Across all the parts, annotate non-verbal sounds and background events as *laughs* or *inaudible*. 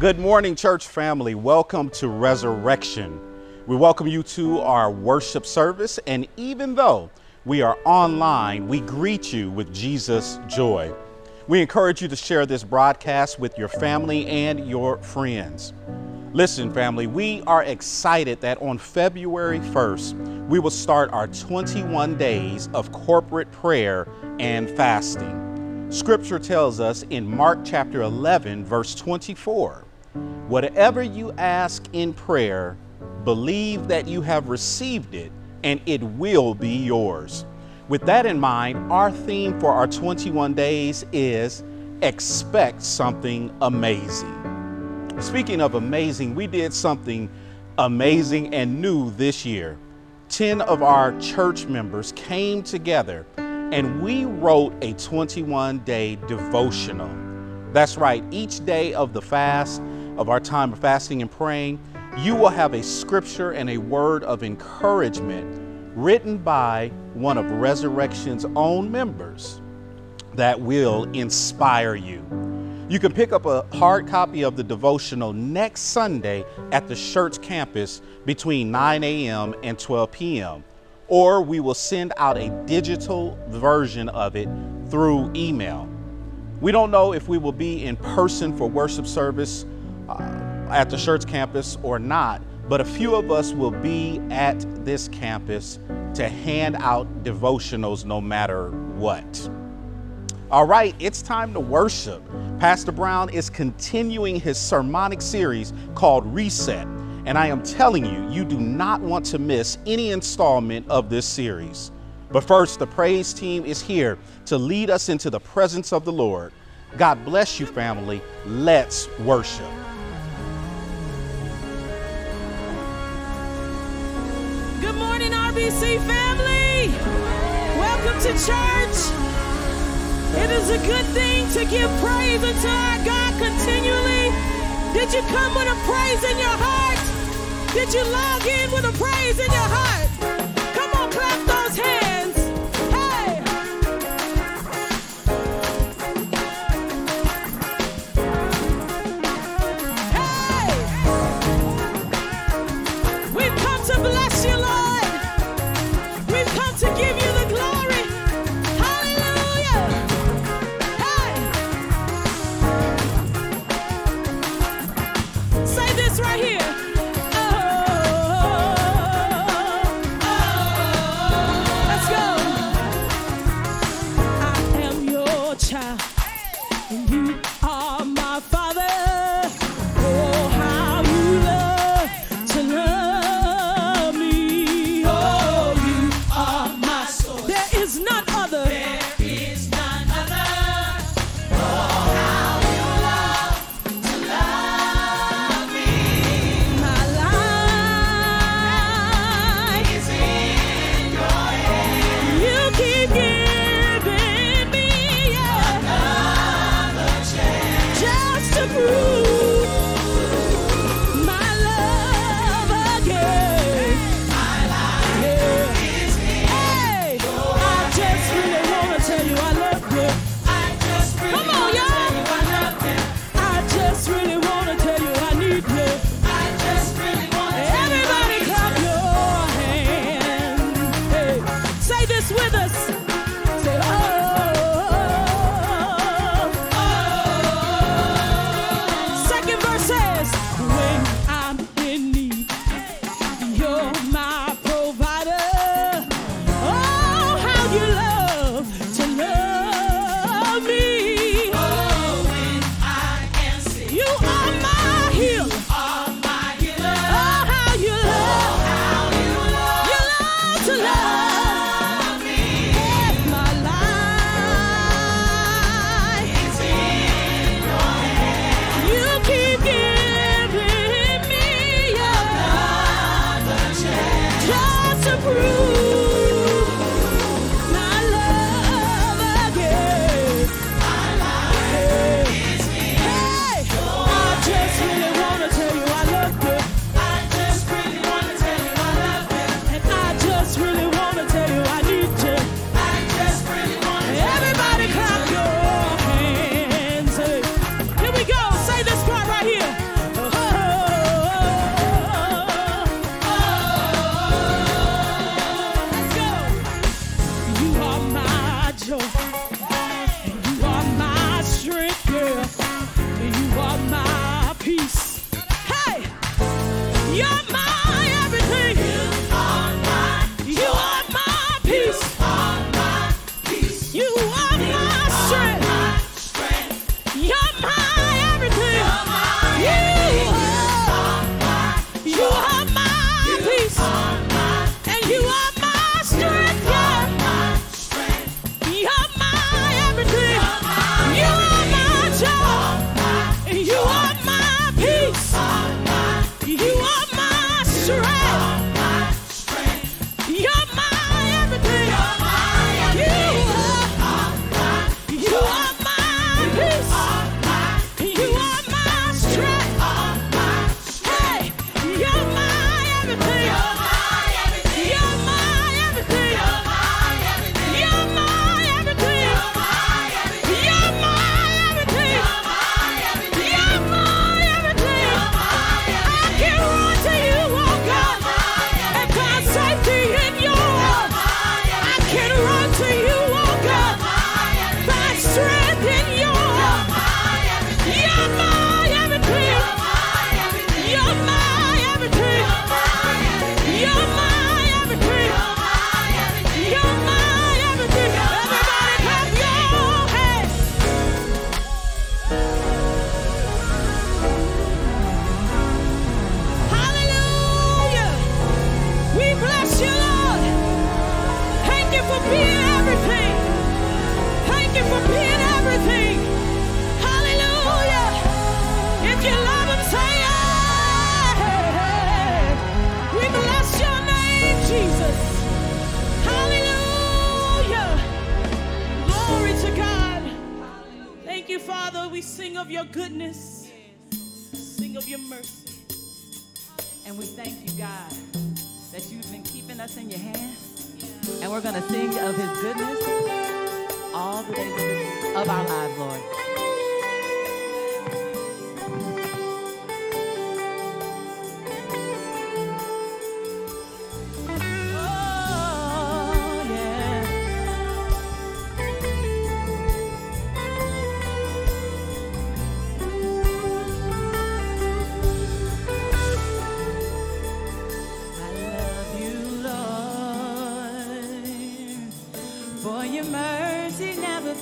Good morning, church family. Welcome to Resurrection. We welcome you to our worship service, and even though we are online, we greet you with Jesus' joy. We encourage you to share this broadcast with your family and your friends. Listen, family, we are excited that on February 1st, we will start our 21 days of corporate prayer and fasting. Scripture tells us in Mark chapter 11, verse 24 Whatever you ask in prayer, believe that you have received it, and it will be yours. With that in mind, our theme for our 21 days is expect something amazing. Speaking of amazing, we did something amazing and new this year. 10 of our church members came together and we wrote a 21 day devotional. That's right, each day of the fast, of our time of fasting and praying, you will have a scripture and a word of encouragement written by one of Resurrection's own members that will inspire you. You can pick up a hard copy of the devotional next Sunday at the church campus between 9 a.m. and 12 p.m. Or we will send out a digital version of it through email. We don't know if we will be in person for worship service Uh, at the church campus or not, but a few of us will be at this campus to hand out devotionals no matter what. All right, it's time to worship. Pastor Brown is continuing his sermonic series called Reset, and I am telling you, you do not want to miss any installment of this series. But first, the praise team is here to lead us into the presence of the Lord. God bless you, family. Let's worship. RBC family. Welcome to church. It is a good thing to give praise unto our God continually. Did you come with a praise in your heart? Did you log in with a praise in your heart? Come on, clap those hands.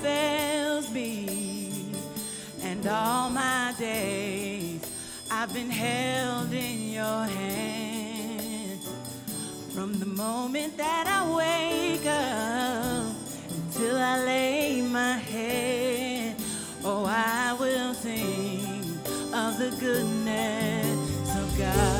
Fails me, and all my days I've been held in your hand. From the moment that I wake up until I lay my head, oh, I will sing of the goodness of God.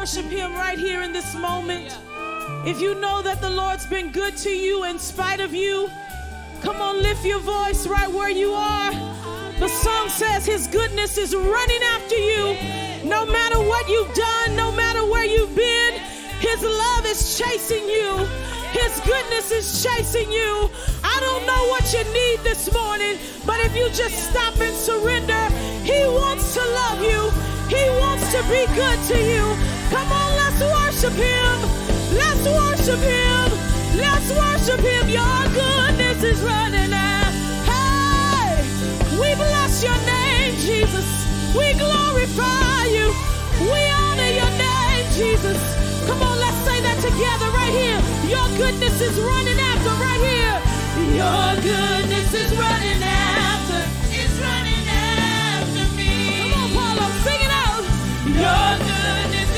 Worship Him right here in this moment. If you know that the Lord's been good to you in spite of you, come on, lift your voice right where you are. The song says His goodness is running after you. No matter what you've done, no matter where you've been, His love is chasing you. His goodness is chasing you. I don't know what you need this morning, but if you just stop and surrender, He wants to love you. He wants to be good to you. Come on, let's worship Him. Let's worship Him. Let's worship Him. Your goodness is running out. Hey, we bless your name, Jesus. We glorify you. We honor your name, Jesus. Come on, let's say that together right here. Your goodness is running after right here. Your goodness is running after. It's running after me. Come on, Paulo, sing it out. Your goodness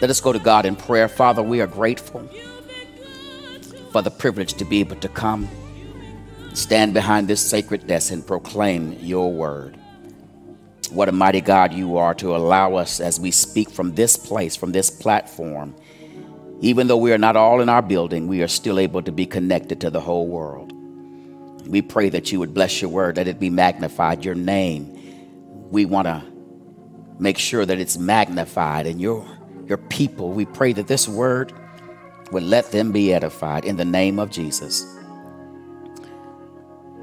Let us go to God in prayer. Father, we are grateful You've been good to for the privilege to be able to come, stand behind this sacred desk, and proclaim your word. What a mighty God you are to allow us as we speak from this place, from this platform. Even though we are not all in our building, we are still able to be connected to the whole world. We pray that you would bless your word, that it be magnified, your name. We want to make sure that it's magnified and your your people. We pray that this word would let them be edified in the name of Jesus.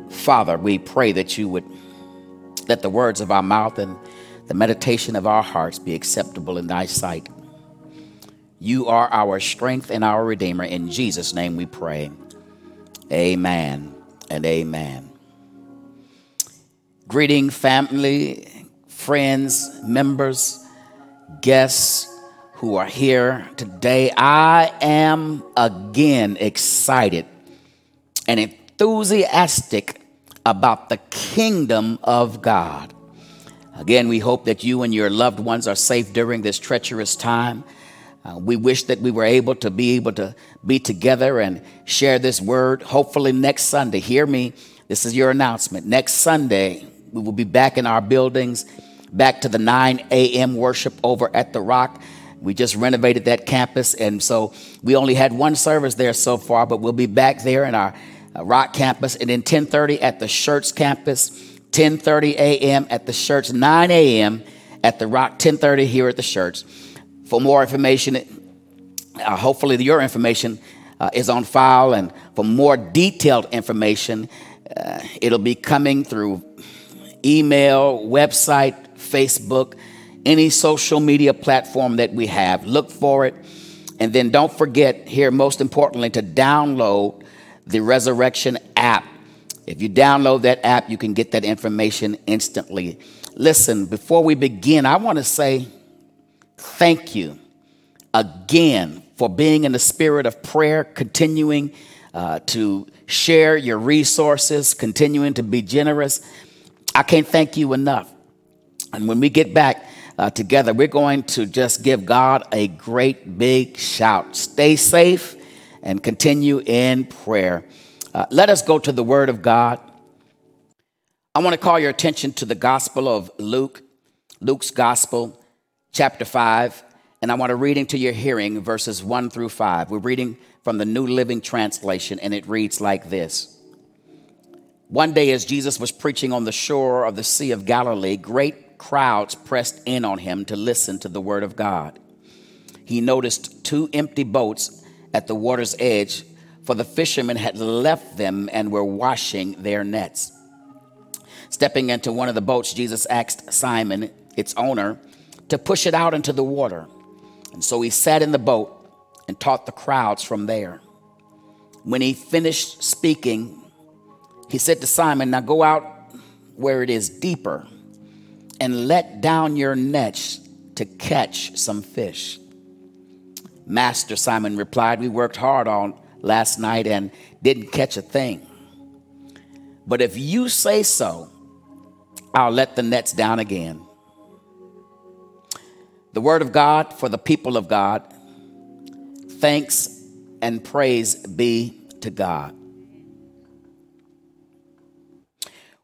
Father, we pray that you would let the words of our mouth and the meditation of our hearts be acceptable in thy sight. You are our strength and our redeemer. In Jesus' name we pray. Amen and amen. Greeting, family, friends, members, guests who are here today. I am again excited and enthusiastic about the kingdom of God. Again, we hope that you and your loved ones are safe during this treacherous time. Uh, we wish that we were able to be able to be together and share this word. Hopefully, next Sunday, hear me. This is your announcement. Next Sunday, we will be back in our buildings, back to the 9 a.m. worship over at the Rock. We just renovated that campus, and so we only had one service there so far, but we'll be back there in our Rock campus, and then 10:30 at the Shirts campus, 10:30 a.m. at the Shirts, 9 a.m. at the Rock, 10:30 here at the Shirts. For more information, uh, hopefully your information uh, is on file, and for more detailed information, uh, it'll be coming through email, website, Facebook, any social media platform that we have. Look for it. And then don't forget, here, most importantly, to download the Resurrection app. If you download that app, you can get that information instantly. Listen, before we begin, I want to say thank you again for being in the spirit of prayer, continuing uh, to share your resources, continuing to be generous. I can't thank you enough. And when we get back uh, together, we're going to just give God a great big shout. Stay safe and continue in prayer. Uh, let us go to the Word of God. I want to call your attention to the Gospel of Luke, Luke's Gospel, chapter 5, and I want to read into your hearing verses 1 through 5. We're reading from the New Living Translation, and it reads like this. One day, as Jesus was preaching on the shore of the Sea of Galilee, great crowds pressed in on him to listen to the word of God. He noticed two empty boats at the water's edge, for the fishermen had left them and were washing their nets. Stepping into one of the boats, Jesus asked Simon, its owner, to push it out into the water. And so he sat in the boat and taught the crowds from there. When he finished speaking, he said to Simon, Now go out where it is deeper and let down your nets to catch some fish. Master Simon replied, We worked hard on last night and didn't catch a thing. But if you say so, I'll let the nets down again. The word of God for the people of God. Thanks and praise be to God.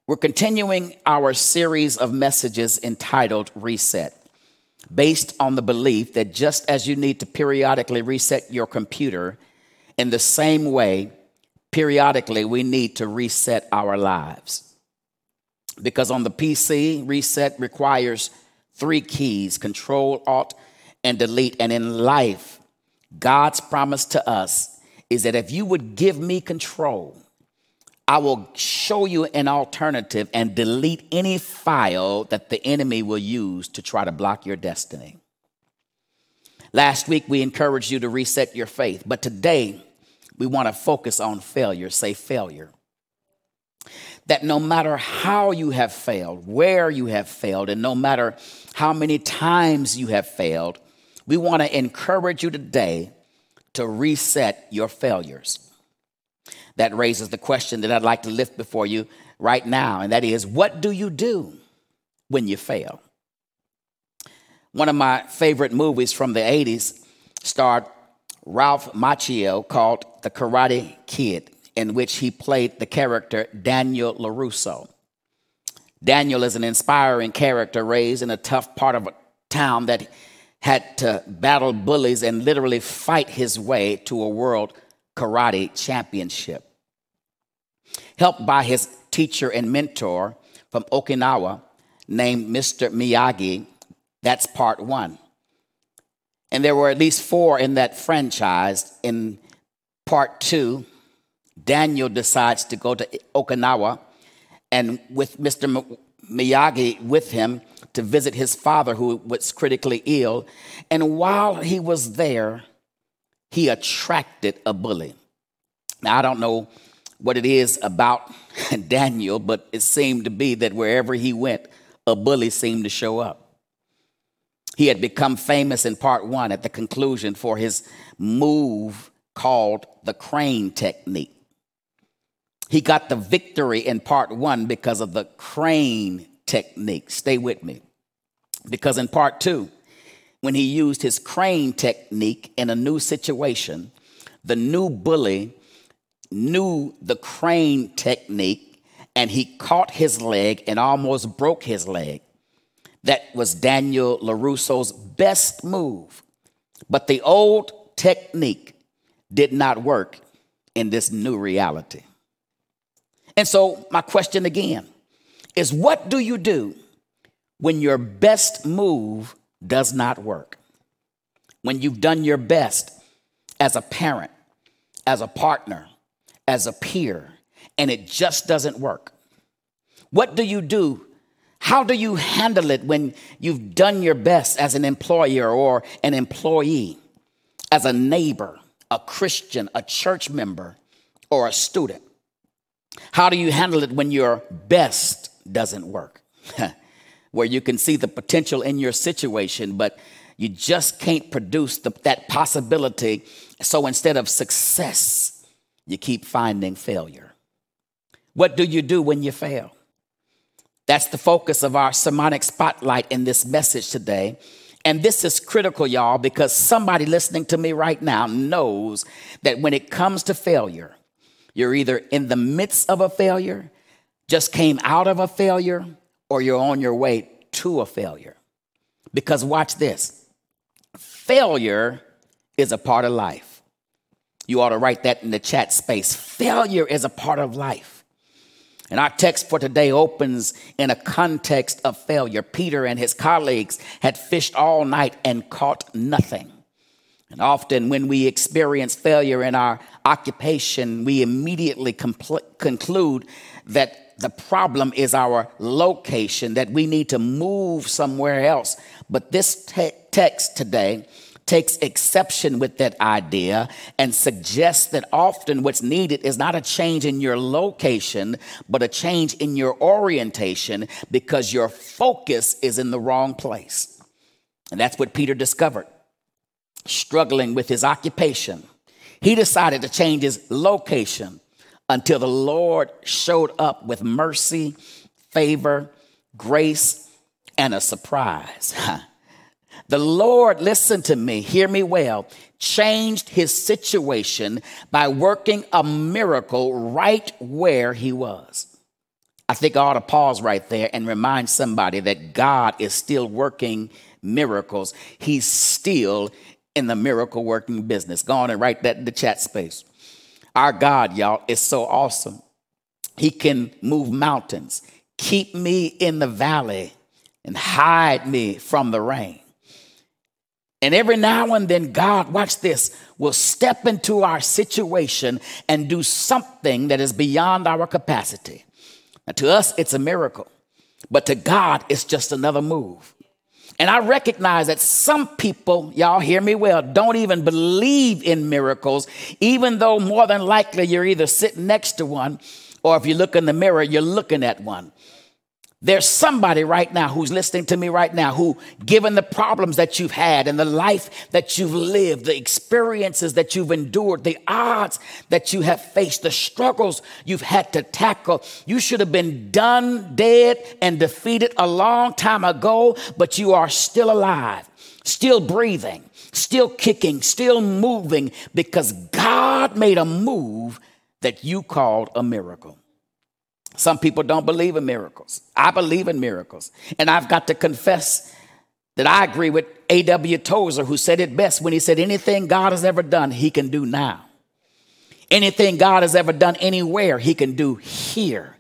We're continuing our series of messages entitled Reset, based on the belief that just as you need to periodically reset your computer, in the same way, periodically we need to reset our lives. Because on the PC, reset requires three keys control, alt, and delete. And in life, God's promise to us is that if you would give me control, I will show you an alternative and delete any file that the enemy will use to try to block your destiny. Last week, we encouraged you to reset your faith, but today, we want to focus on failure. Say failure. That no matter how you have failed, where you have failed, and no matter how many times you have failed, we want to encourage you today to reset your failures that raises the question that I'd like to lift before you right now, and that is what do you do when you fail? One of my favorite movies from the 80s starred Ralph Macchio called The Karate Kid, in which he played the character Daniel LaRusso. Daniel is an inspiring character raised in a tough part of a town that had to battle bullies and literally fight his way to a world karate championship helped by his teacher and mentor from Okinawa named Mr. Miyagi. That's part one. And there were at least four in that franchise. In part two, Daniel decides to go to Okinawa and with Mr. Miyagi with him to visit his father who was critically ill. And while he was there, he attracted a bully. Now, I don't know what it is about *laughs* Daniel, but it seemed to be that wherever he went, a bully seemed to show up. He had become famous in part one at the conclusion for his move called the crane technique. He got the victory in part one because of the crane technique. Stay with me. Because in part two, when he used his crane technique in a new situation, the new bully knew the crane technique and he caught his leg and almost broke his leg. That was Daniel LaRusso's best move. But the old technique did not work in this new reality. And so, my question again is what do you do when your best move does not work? When you've done your best as a parent, as a partner, as a peer and it just doesn't work? What do you do? How do you handle it when you've done your best as an employer or an employee, as a neighbor, a Christian, a church member, or a student? How do you handle it when your best doesn't work? *laughs* Where you can see the potential in your situation, but you just can't produce the, that possibility. So instead of success, you keep finding failure. What do you do when you fail? That's the focus of our sermonic spotlight in this message today. And this is critical, y'all, because somebody listening to me right now knows that when it comes to failure, you're either in the midst of a failure, just came out of a failure, or you're on your way to a failure. Because watch this failure is a part of life. You ought to write that in the chat space. Failure is a part of life. And our text for today opens in a context of failure. Peter and his colleagues had fished all night and caught nothing. And often, when we experience failure in our occupation, we immediately compl- conclude that the problem is our location, that we need to move somewhere else. But this te- text today takes exception with that idea and suggests that often what's needed is not a change in your location, but a change in your orientation because your focus is in the wrong place. And that's what Peter discovered. struggling with his occupation, he decided to change his location until the Lord showed up with mercy, favor, grace, and a surprise. *laughs* the Lord, listen to me, hear me well, changed his situation by working a miracle right where he was. I think I ought to pause right there and remind somebody that God is still working miracles. He's still in the miracle working business. Go on and write that in the chat space. Our God, y'all, is so awesome. He can move mountains, keep me in the valley, and hide me from the rain. And every now and then, God, watch this, will step into our situation and do something that is beyond our capacity. Now, to us, it's a miracle, but to God, it's just another move. And I recognize that some people, y'all hear me well, don't even believe in miracles, even though more than likely you're either sitting next to one or if you look in the mirror, you're looking at one. There's somebody right now who's listening to me right now who, given the problems that you've had and the life that you've lived, the experiences that you've endured, the odds that you have faced, the struggles you've had to tackle, you should have been done, dead, and defeated a long time ago, but you are still alive, still breathing, still kicking, still moving because God made a move that you called a miracle. Some people don't believe in miracles. I believe in miracles. And I've got to confess that I agree with A.W. Tozer, who said it best when he said, Anything God has ever done, he can do now. Anything God has ever done anywhere, he can do here.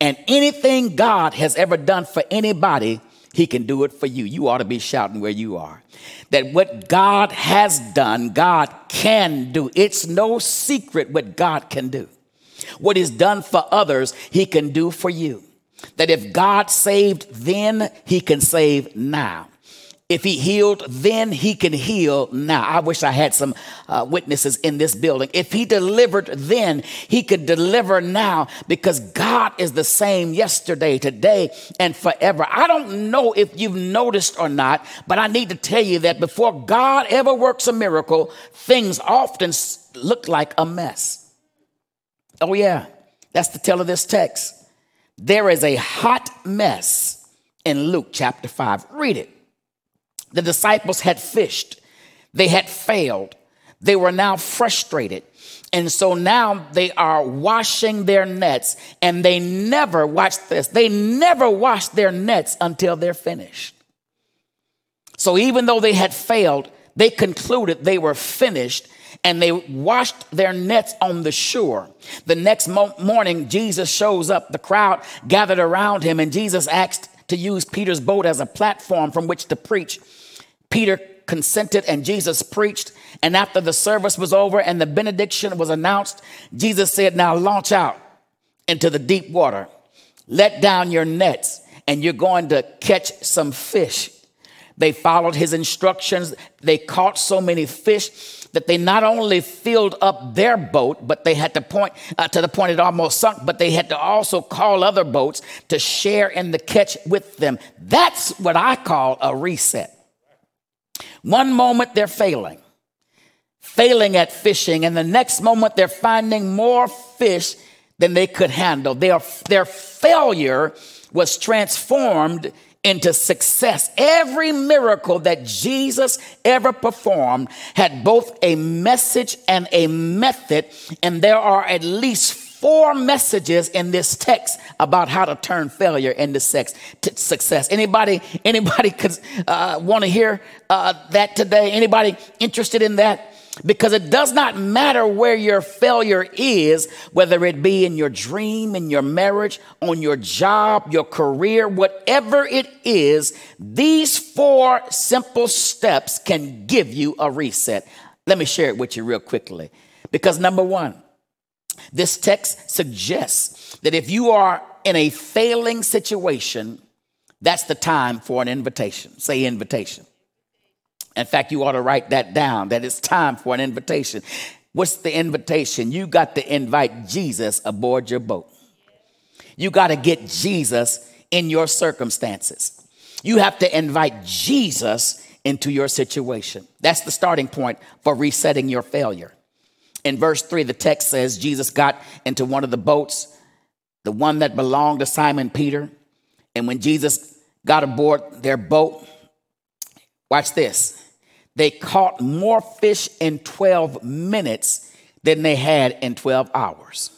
And anything God has ever done for anybody, he can do it for you. You ought to be shouting where you are. That what God has done, God can do. It's no secret what God can do. What is done for others, he can do for you. That if God saved then, he can save now. If he healed then, he can heal now. I wish I had some uh, witnesses in this building. If he delivered then, he could deliver now because God is the same yesterday, today, and forever. I don't know if you've noticed or not, but I need to tell you that before God ever works a miracle, things often look like a mess. Oh, yeah, that's the tell of this text. There is a hot mess in Luke chapter 5. Read it. The disciples had fished, they had failed, they were now frustrated. And so now they are washing their nets, and they never, watch this, they never wash their nets until they're finished. So even though they had failed, they concluded they were finished and they washed their nets on the shore. The next mo- morning, Jesus shows up. The crowd gathered around him, and Jesus asked to use Peter's boat as a platform from which to preach. Peter consented, and Jesus preached. And after the service was over and the benediction was announced, Jesus said, Now launch out into the deep water, let down your nets, and you're going to catch some fish. They followed his instructions. They caught so many fish that they not only filled up their boat, but they had to point uh, to the point it almost sunk, but they had to also call other boats to share in the catch with them. That's what I call a reset. One moment they're failing, failing at fishing, and the next moment they're finding more fish than they could handle. Their, their failure was transformed into success. Every miracle that Jesus ever performed had both a message and a method, and there are at least four messages in this text about how to turn failure into sex, success. Anybody, anybody could uh, want to hear uh, that today? Anybody interested in that? Because it does not matter where your failure is, whether it be in your dream, in your marriage, on your job, your career, whatever it is, these four simple steps can give you a reset. Let me share it with you real quickly. Because number one, this text suggests that if you are in a failing situation, that's the time for an invitation. Say invitation. In fact, you ought to write that down that it's time for an invitation. What's the invitation? You got to invite Jesus aboard your boat. You got to get Jesus in your circumstances. You have to invite Jesus into your situation. That's the starting point for resetting your failure. In verse 3, the text says Jesus got into one of the boats, the one that belonged to Simon Peter. And when Jesus got aboard their boat, watch this, they caught more fish in 12 minutes than they had in 12 hours.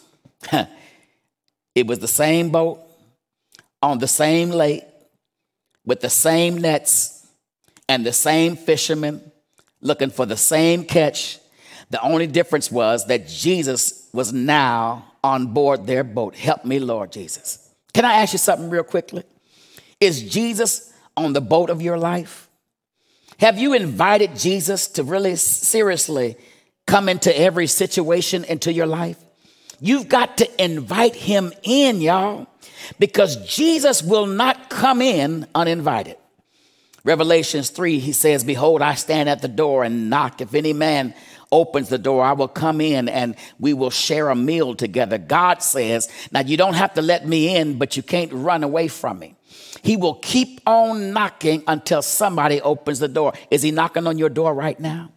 *laughs* it was the same boat on the same lake with the same nets and the same fishermen looking for the same catch. The only difference was that Jesus was now on board their boat. Help me, Lord Jesus. Can I ask you something real quickly? Is Jesus on the boat of your life? Have you invited Jesus to really seriously come into every situation into your life? You've got to invite him in, y'all, because Jesus will not come in uninvited. Revelations 3, he says, Behold, I stand at the door and knock. If any man opens the door, I will come in and we will share a meal together. God says, Now you don't have to let me in, but you can't run away from me. He will keep on knocking until somebody opens the door. Is he knocking on your door right now?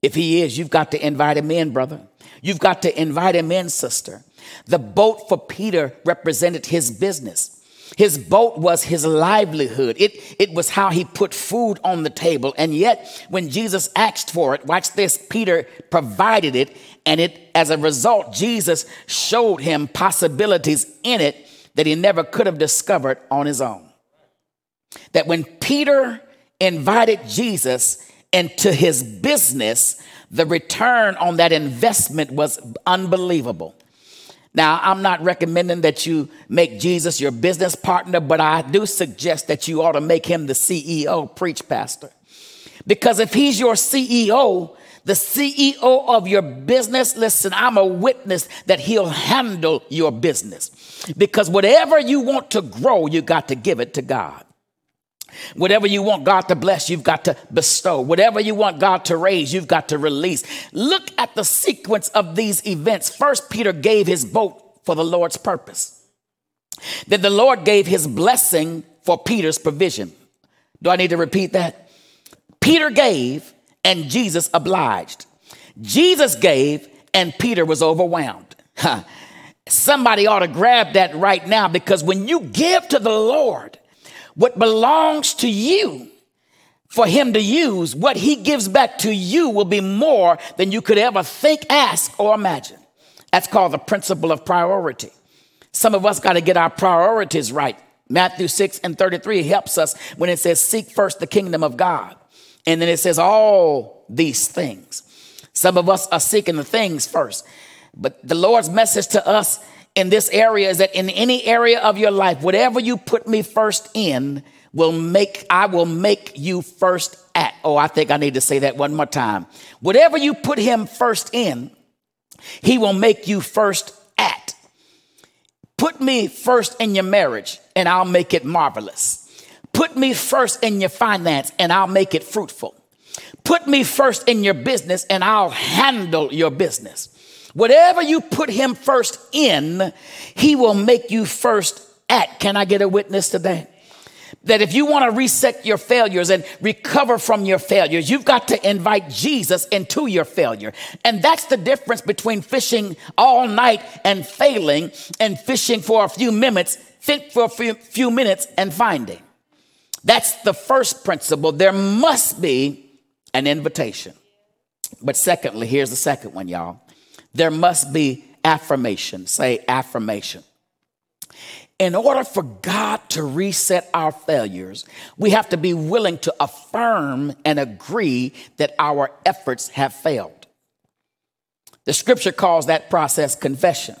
If he is, you've got to invite him in, brother. You've got to invite him in, sister. The boat for Peter represented his business. His boat was his livelihood. It, it was how he put food on the table. And yet, when Jesus asked for it, watch this, Peter provided it. And it, as a result, Jesus showed him possibilities in it that he never could have discovered on his own. That when Peter invited Jesus into his business, the return on that investment was unbelievable. Now, I'm not recommending that you make Jesus your business partner, but I do suggest that you ought to make him the CEO, preach pastor. Because if he's your CEO, the CEO of your business, listen, I'm a witness that he'll handle your business. Because whatever you want to grow, you got to give it to God. Whatever you want God to bless, you've got to bestow. Whatever you want God to raise, you've got to release. Look at the sequence of these events. First, Peter gave his boat for the Lord's purpose. Then the Lord gave his blessing for Peter's provision. Do I need to repeat that? Peter gave and Jesus obliged. Jesus gave and Peter was overwhelmed. Somebody ought to grab that right now because when you give to the Lord, what belongs to you for him to use, what he gives back to you will be more than you could ever think, ask, or imagine. That's called the principle of priority. Some of us got to get our priorities right. Matthew 6 and 33 helps us when it says, Seek first the kingdom of God. And then it says, All these things. Some of us are seeking the things first. But the Lord's message to us in this area is that in any area of your life, whatever you put me first in will make, I will make you first at. Oh, I think I need to say that one more time. Whatever you put him first in, he will make you first at. Put me first in your marriage and I'll make it marvelous. Put me first in your finance and I'll make it fruitful. Put me first in your business and I'll handle your business. Whatever you put him first in, he will make you first at. Can I get a witness today? That if you want to reset your failures and recover from your failures, you've got to invite Jesus into your failure. And that's the difference between fishing all night and failing and fishing for a few minutes, fit for a few, few minutes and finding. That's the first principle. There must be an invitation. But secondly, here's the second one, y'all there must be affirmation. Say affirmation. In order for God to reset our failures, we have to be willing to affirm and agree that our efforts have failed. The scripture calls that process confession.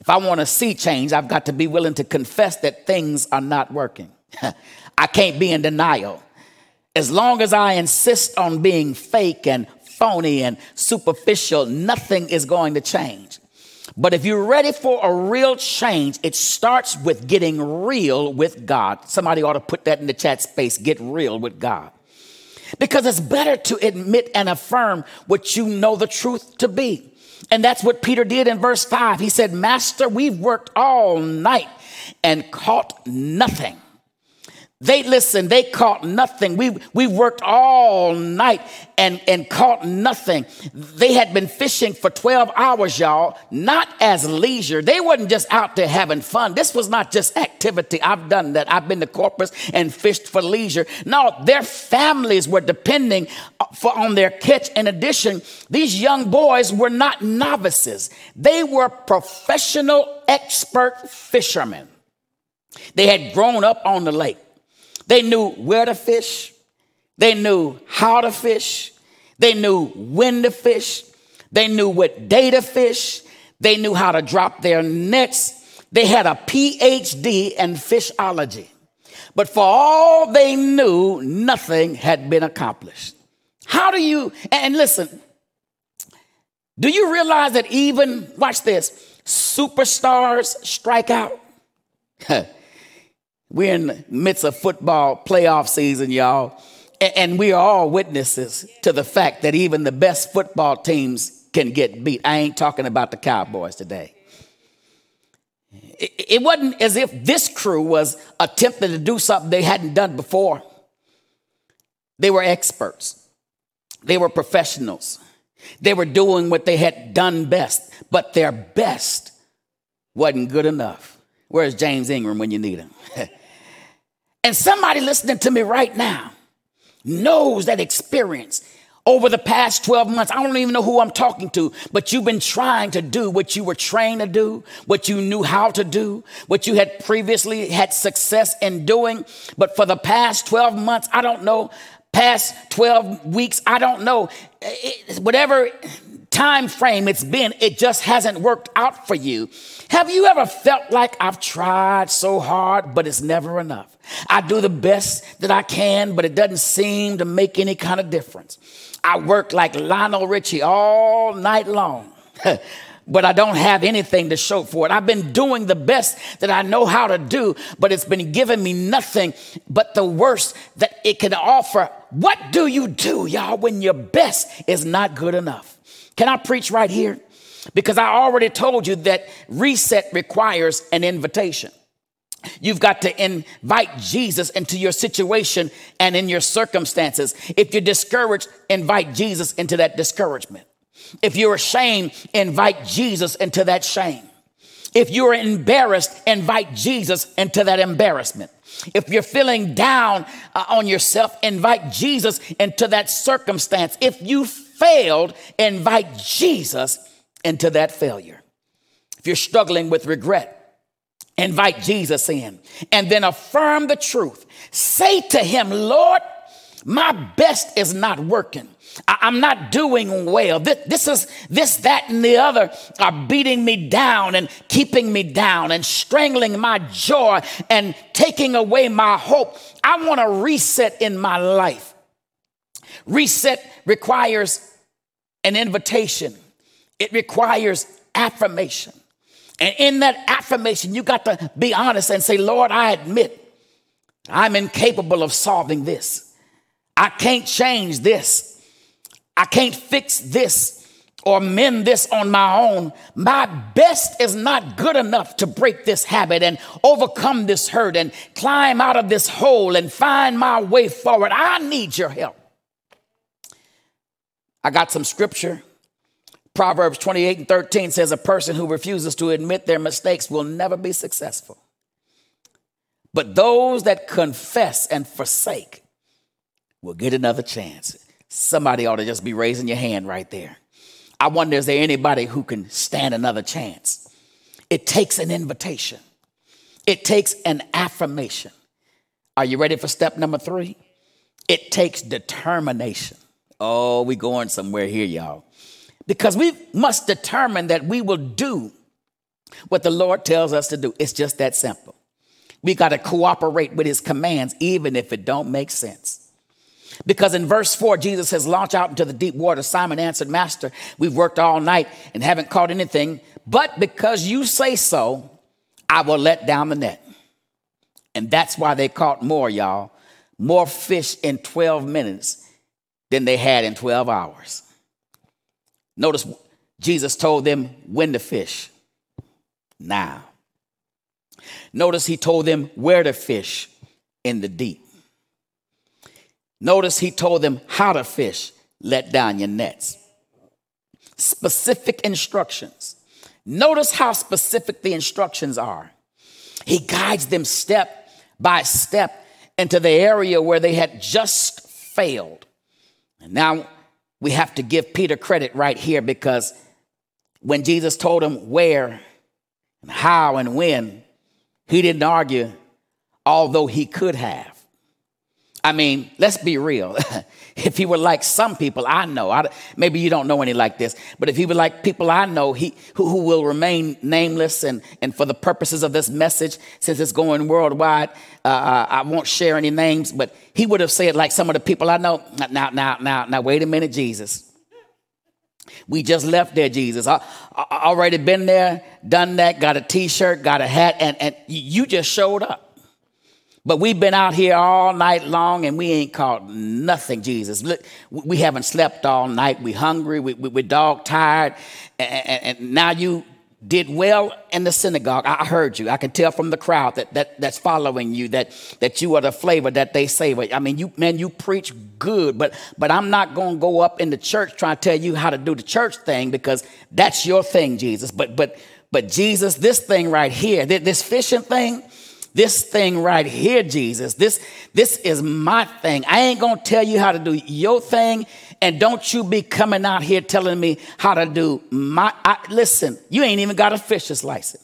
If I want to see change, I've got to be willing to confess that things are not working. *laughs* I can't be in denial. As long as I insist on being fake and phony and superficial, nothing is going to change. But if you're ready for a real change, it starts with getting real with God. Somebody ought to put that in the chat space get real with God. Because it's better to admit and affirm what you know the truth to be. And that's what Peter did in verse 5. He said, Master, we've worked all night and caught nothing. They listen, they caught nothing. We, we worked all night and, and caught nothing. They had been fishing for 12 hours, y'all, not as leisure. They wasn't just out there having fun. This was not just activity. I've done that. I've been to Corpus and fished for leisure. No, their families were depending uh, for, on their catch. In addition, these young boys were not novices. They were professional expert fishermen. They had grown up on the lake. They knew where to fish, they knew how to fish, they knew when to fish, they knew what day to fish, they knew how to drop their nets. They had a PhD in fishology. But for all they knew, nothing had been accomplished. How do you, and listen, do you realize that even, watch this, superstars strike out? *laughs* We're in the midst of football playoff season, y'all. And we are all witnesses to the fact that even the best football teams can get beat. I ain't talking about the Cowboys today. It wasn't as if this crew was attempting to do something they hadn't done before. They were experts, they were professionals. They were doing what they had done best, but their best wasn't good enough. Where's James Ingram when you need him? *laughs* And somebody listening to me right now knows that experience over the past 12 months. I don't even know who I'm talking to, but you've been trying to do what you were trained to do, what you knew how to do, what you had previously had success in doing. But for the past 12 months, I don't know, past 12 weeks, I don't know, it, whatever time frame it's been, it just hasn't worked out for you. Have you ever felt like I've tried so hard, but it's never enough? I do the best that I can, but it doesn't seem to make any kind of difference. I work like Lionel Richie all night long. *laughs* but I don't have anything to show for it. I've been doing the best that I know how to do, but it's been giving me nothing but the worst that it can offer. What do you do, y'all, when your best is not good enough? Can I preach right here? Because I already told you that reset requires an invitation. You've got to invite Jesus into your situation and in your circumstances. If you're discouraged, invite Jesus into that discouragement. If you're ashamed, invite Jesus into that shame. If you're embarrassed, invite Jesus into that embarrassment. If you're feeling down uh, on yourself, invite Jesus into that circumstance. If you failed, invite Jesus into that failure. If you're struggling with regret, Invite Jesus in and then affirm the truth. Say to him, Lord, my best is not working. I'm not doing well. This, this, is this, that, and the other are beating me down and keeping me down and strangling my joy and taking away my hope. I want to reset in my life. Reset requires an invitation, it requires affirmation. And in that affirmation, you got to be honest and say, Lord, I admit I'm incapable of solving this. I can't change this. I can't fix this or mend this on my own. My best is not good enough to break this habit and overcome this hurt and climb out of this hole and find my way forward. I need your help. I got some scripture Proverbs 28 and 13 says a person who refuses to admit their mistakes will never be successful. But those that confess and forsake will get another chance. Somebody ought to just be raising your hand right there. I wonder is there anybody who can stand another chance? It takes an invitation, it takes an affirmation. Are you ready for step number three? It takes determination. Oh, we going somewhere here, y'all because we must determine that we will do what the Lord tells us to do. It's just that simple. We got to cooperate with his commands, even if it don't make sense. Because in verse 4, Jesus says, Launch out into the deep water. Simon answered, Master, we've worked all night and haven't caught anything, but because you say so, I will let down the net. And that's why they caught more, y'all. More fish in 12 minutes than they had in 12 hours. Notice Jesus told them when to fish. Now. Notice he told them where to fish. in the deep. Notice he told them how to fish, let down your nets. Specific instructions. Notice how specific the instructions are. He guides them step by step into the area where they had just failed. And now we have to give Peter credit right here because when Jesus told him where and how and when, he didn't argue, although he could have. I mean, let's be real. *laughs* if he were like some people I know, I, maybe you don't know any like this, but if he were like people I know, he who, who will remain nameless, and and for the purposes of this message, since it's going worldwide, uh, uh I won't share any names, but he would have said like some of the people I know. Now, now, now, now, wait a minute, Jesus. We just left there, Jesus. I, I already been there, done that, got a T-shirt, got a hat, and and you just showed up. But we've been out here all night long and we ain't caught nothing, Jesus. Look, we haven't slept all night. We hungry. We, we, are dog tired. And, and, now you did well in the synagogue. I heard you. I can tell from the crowd that, that that's following you that, that you are the flavor that they savor. I mean, you man, you preach good, but but I'm not gonna go up in the church trying to tell you how to do the church thing because that's your thing, Jesus. But but but Jesus, this thing right here, this fishing thing, this thing right here, Jesus, this, this is my thing. I ain't gonna tell you how to do your thing, and don't you be coming out here telling me how to do my. I, listen, you ain't even got a fisher's license.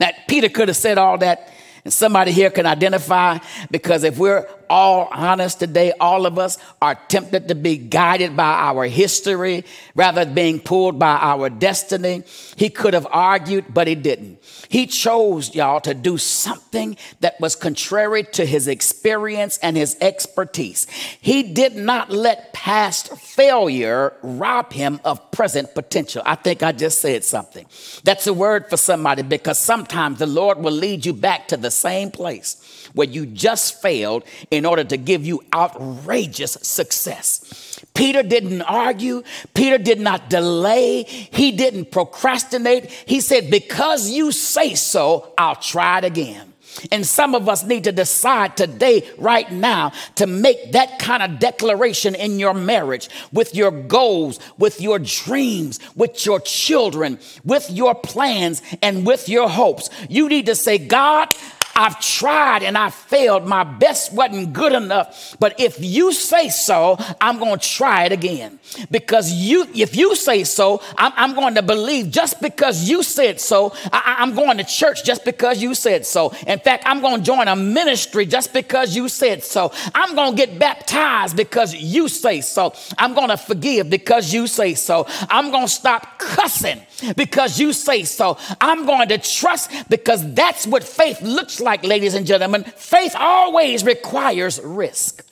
Now, Peter could have said all that and somebody here can identify because if we're all honest today, all of us are tempted to be guided by our history rather than being pulled by our destiny. He could have argued, but he didn't. He chose, y'all, to do something that was contrary to his experience and his expertise. He did not let past failure rob him of present potential. I think I just said something. That's a word for somebody because sometimes the Lord will lead you back to the same place where you just failed in order to give you outrageous success. Peter didn't argue. Peter did not delay. He didn't procrastinate. He said, Because you say so, I'll try it again. And some of us need to decide today, right now, to make that kind of declaration in your marriage, with your goals, with your dreams, with your children, with your plans, and with your hopes. You need to say, God, I've tried and I failed. My best wasn't good enough. But if you say so, I'm going to try it again. Because you, if you say so, I'm, I'm going to believe just because you said so. I, I'm going to church just because you said so. In fact, I'm going to join a ministry just because you said so. I'm going to get baptized because you say so. I'm going to forgive because you say so. I'm going to stop cussing because you say so. I'm going to trust because that's what faith looks like, ladies and gentlemen. Faith always requires risk.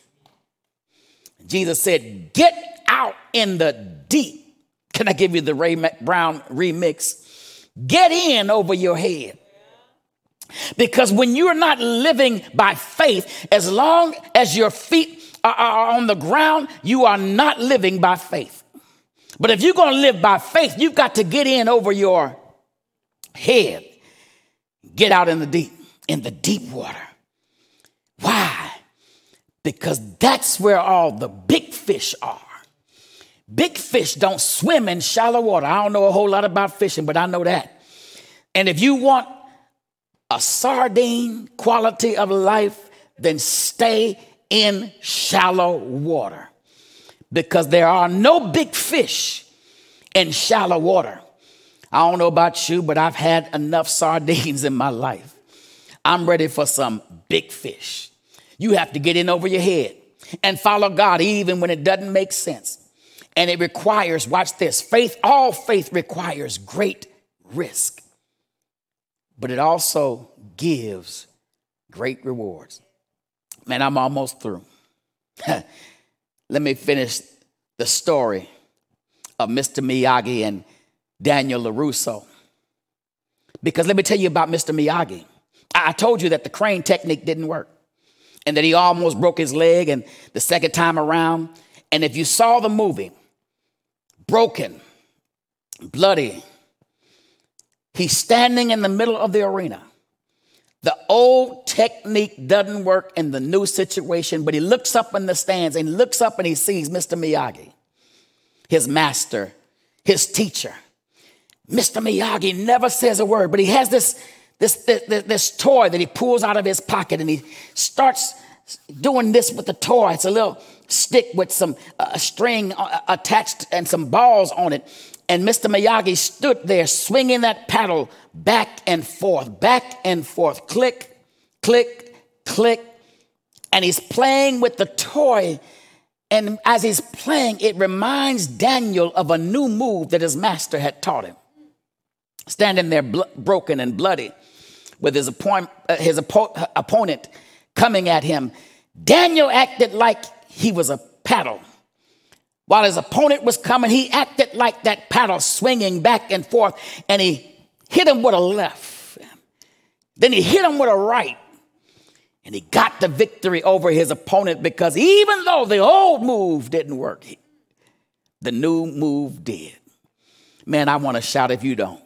Jesus said, Get out in the deep. Can I give you the Ray Brown remix? Get in over your head. Because when you're not living by faith, as long as your feet are on the ground, you are not living by faith. But if you're going to live by faith, you've got to get in over your head. Get out in the deep, in the deep water. Why? Because that's where all the big fish are. Big fish don't swim in shallow water. I don't know a whole lot about fishing, but I know that. And if you want a sardine quality of life, then stay in shallow water because there are no big fish in shallow water. I don't know about you, but I've had enough *laughs* sardines in my life. I'm ready for some big fish. You have to get in over your head and follow God even when it doesn't make sense. And it requires, watch this, faith, all faith requires great risk, but it also gives great rewards. Man, I'm almost through. *laughs* Let me finish the story of Mr. Miyagi and Daniel LaRusso. Because let me tell you about Mr. Miyagi. I told you that the crane technique didn't work and that he almost broke his leg and the second time around. And if you saw the movie, broken, bloody, he's standing in the middle of the arena. The old technique doesn't work in the new situation, but he looks up in the stands and looks up and he sees Mr. Miyagi, his master, his teacher. Mr. Miyagi never says a word, but he has this, this, this, this, toy that he pulls out of his pocket and he starts doing this with the toy. It's a little stick with some uh, string uh, attached and some balls on it. And Mr. Miyagi stood there swinging that paddle back and forth, back and forth, click, click, click. And he's playing with the toy. And as he's playing, it reminds Daniel of a new move that his master had taught him. Standing there blo- broken and bloody with his, appoint- uh, his oppo- opponent coming at him, Daniel acted like he was a paddle. While his opponent was coming, he acted like that paddle swinging back and forth, and he hit him with a left. Then he hit him with a right. And he got the victory over his opponent because even though the old move didn't work, the new move did. Man, I want to shout if you don't.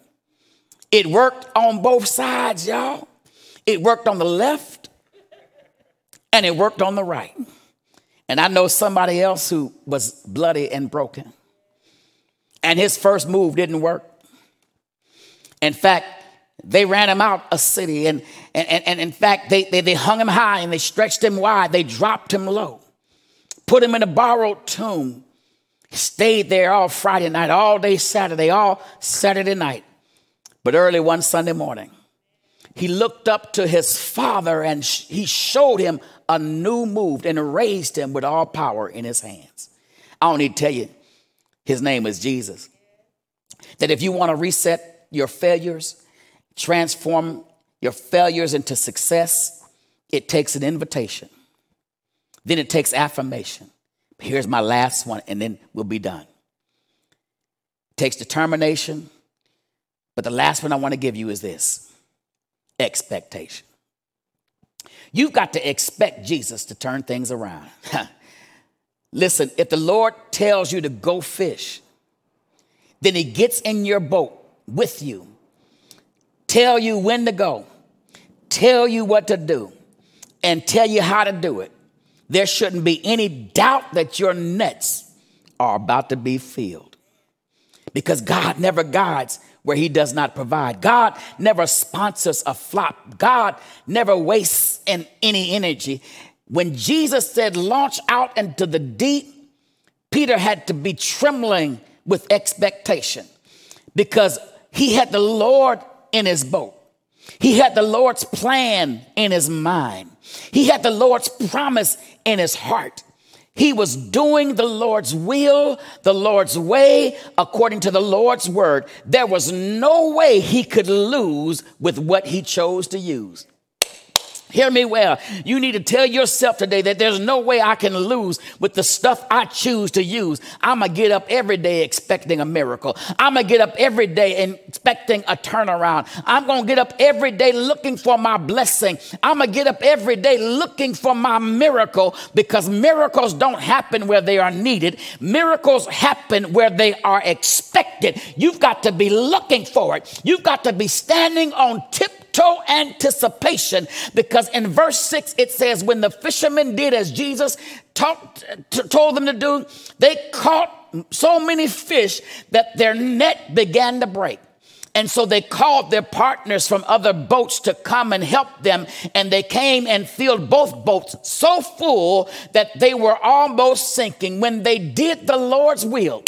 It worked on both sides, y'all. It worked on the left and it worked on the right. And I know somebody else who was bloody and broken. And his first move didn't work. In fact, they ran him out a city. And, and, and in fact, they, they, they hung him high and they stretched him wide. They dropped him low, put him in a borrowed tomb, stayed there all Friday night, all day Saturday, all Saturday night. But early one Sunday morning, he looked up to his father and he showed him a new move and raised him with all power in his hands. I don't need to tell you, his name is Jesus. That if you want to reset your failures, transform your failures into success, it takes an invitation. Then it takes affirmation. Here's my last one, and then we'll be done. It takes determination, but the last one I want to give you is this expectation. You've got to expect Jesus to turn things around. *laughs* Listen, if the Lord tells you to go fish, then he gets in your boat with you, tell you when to go, tell you what to do, and tell you how to do it. There shouldn't be any doubt that your nets are about to be filled because God never guides where he does not provide. God never sponsors a flop. God never wastes in any energy. When Jesus said, launch out into the deep, Peter had to be trembling with expectation because he had the Lord in his boat. He had the Lord's plan in his mind. He had the Lord's promise in his heart. He was doing the Lord's will, the Lord's way, according to the Lord's word. There was no way he could lose with what he chose to use. Hear me well. You need to tell yourself today that there's no way I can lose with the stuff I choose to use. I'm going to get up every day expecting a miracle. I'm going to get up every day expecting a turnaround. I'm going to get up every day looking for my blessing. I'm going to get up every day looking for my miracle because miracles don't happen where they are needed. Miracles happen where they are expected. You've got to be looking for it. You've got to be standing on tip toe anticipation because in verse 6 it says, When the fishermen did as Jesus taught, t- told them to do, they caught so many fish that their net began to break. And so they called their partners from other boats to come and help them. And they came and filled both boats so full that they were almost sinking. When they did the Lord's will,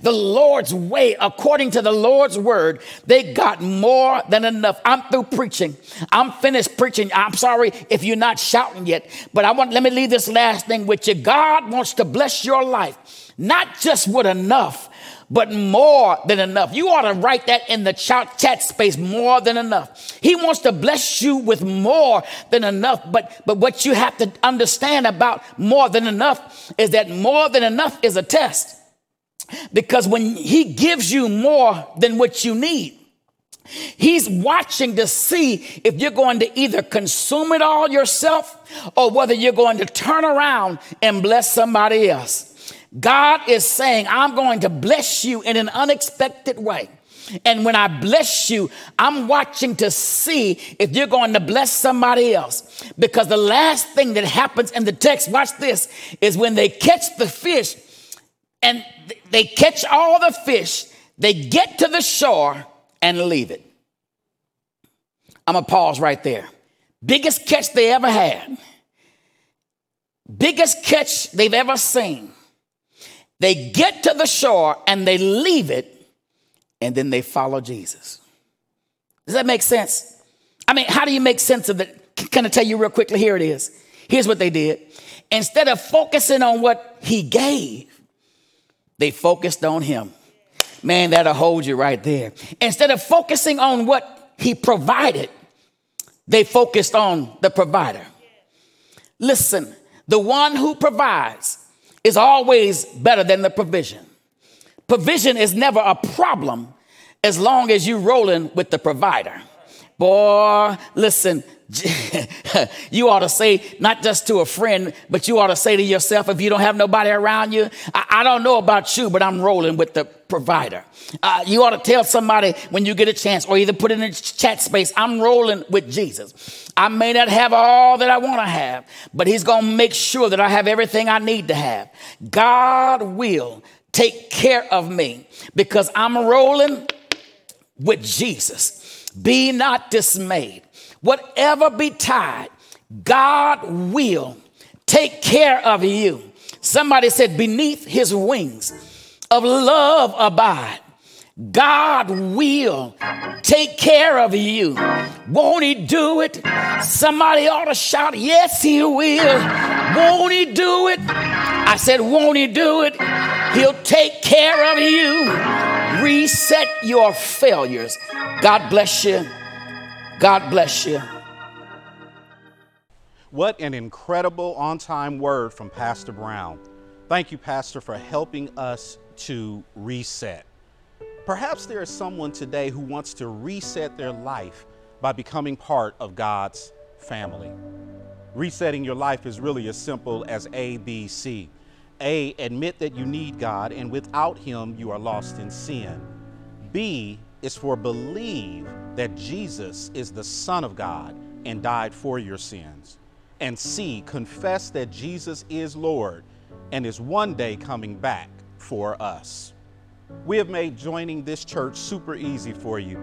the Lord's way, according to the Lord's word, they got more than enough. I'm through preaching. I'm finished preaching. I'm sorry if you're not shouting yet, but I want, let me leave this last thing with you. God wants to bless your life, not just with enough, but more than enough. You ought to write that in the chat, chat space, more than enough. He wants to bless you with more than enough. But, but what you have to understand about more than enough is that more than enough is a test. Because when he gives you more than what you need, He's watching to see if you're going to either consume it all yourself or whether you're going to turn around and bless somebody else. God is saying, I'm going to bless you in an unexpected way. And when I bless you, I'm watching to see if you're going to bless somebody else. Because the last thing that happens in the text, watch this, is when they catch the fish and they catch all the fish, they get to the shore and leave it. I'm to pause right there. Biggest catch they ever had, biggest catch they've ever seen. They get to the shore and they leave it and then they follow Jesus. Does that make sense? I mean, how do you make sense of it? Can I tell you real quickly? Here it is. Here's what they did. Instead of focusing on what he gave, they focused on him. Man, that'll hold you right there. Instead of focusing on what he provided, they focused on the provider. Listen, the one who provides is always better than the provision. Provision is never a problem as long as you're rolling with the provider. Boy, listen, *laughs* you ought to say, not just to a friend, but you ought to say to yourself, if you don't have nobody around you, I, I don't know about you, but I'm rolling with the provider. Uh, you ought to tell somebody when you get a chance, or either put it in chat space, I'm rolling with Jesus. I may not have all that I want to have, but He's going to make sure that I have everything I need to have. God will take care of me because I'm rolling with Jesus. Be not dismayed. Whatever betide, God will take care of you. Somebody said, beneath his wings of love abide. God will take care of you. Won't He do it? Somebody ought to shout, Yes, He will. Won't He do it? I said, Won't He do it? He'll take care of you. Reset your failures. God bless you. God bless you. What an incredible on time word from Pastor Brown. Thank you, Pastor, for helping us to reset. Perhaps there is someone today who wants to reset their life by becoming part of God's family. Resetting your life is really as simple as A, B, C. A, admit that you need God and without Him you are lost in sin. B is for believe that Jesus is the Son of God and died for your sins. And C, confess that Jesus is Lord and is one day coming back for us. We have made joining this church super easy for you.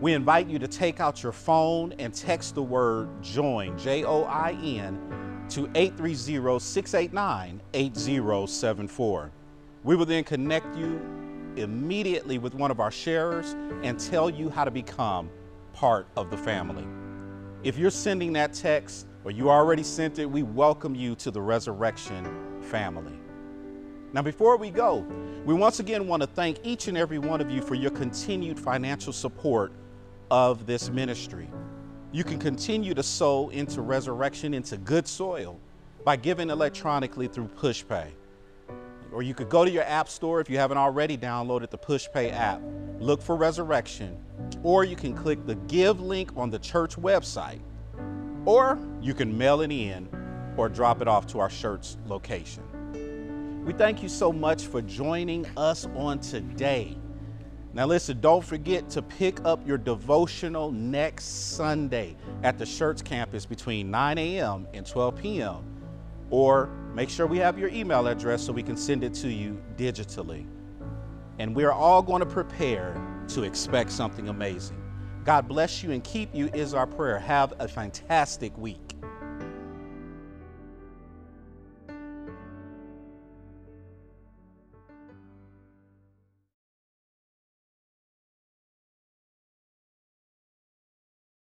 We invite you to take out your phone and text the word JOIN, J O I N, to 830 689 8074. We will then connect you immediately with one of our sharers and tell you how to become part of the family. If you're sending that text or you already sent it, we welcome you to the resurrection family. Now, before we go, we once again want to thank each and every one of you for your continued financial support of this ministry. You can continue to sow into resurrection, into good soil, by giving electronically through PushPay. Or you could go to your app store if you haven't already downloaded the PushPay app, look for Resurrection, or you can click the Give link on the church website, or you can mail it in or drop it off to our church location. We thank you so much for joining us on today. Now, listen, don't forget to pick up your devotional next Sunday at the Church campus between 9 a.m. and 12 p.m. Or make sure we have your email address so we can send it to you digitally. And we're all going to prepare to expect something amazing. God bless you and keep you is our prayer. Have a fantastic week.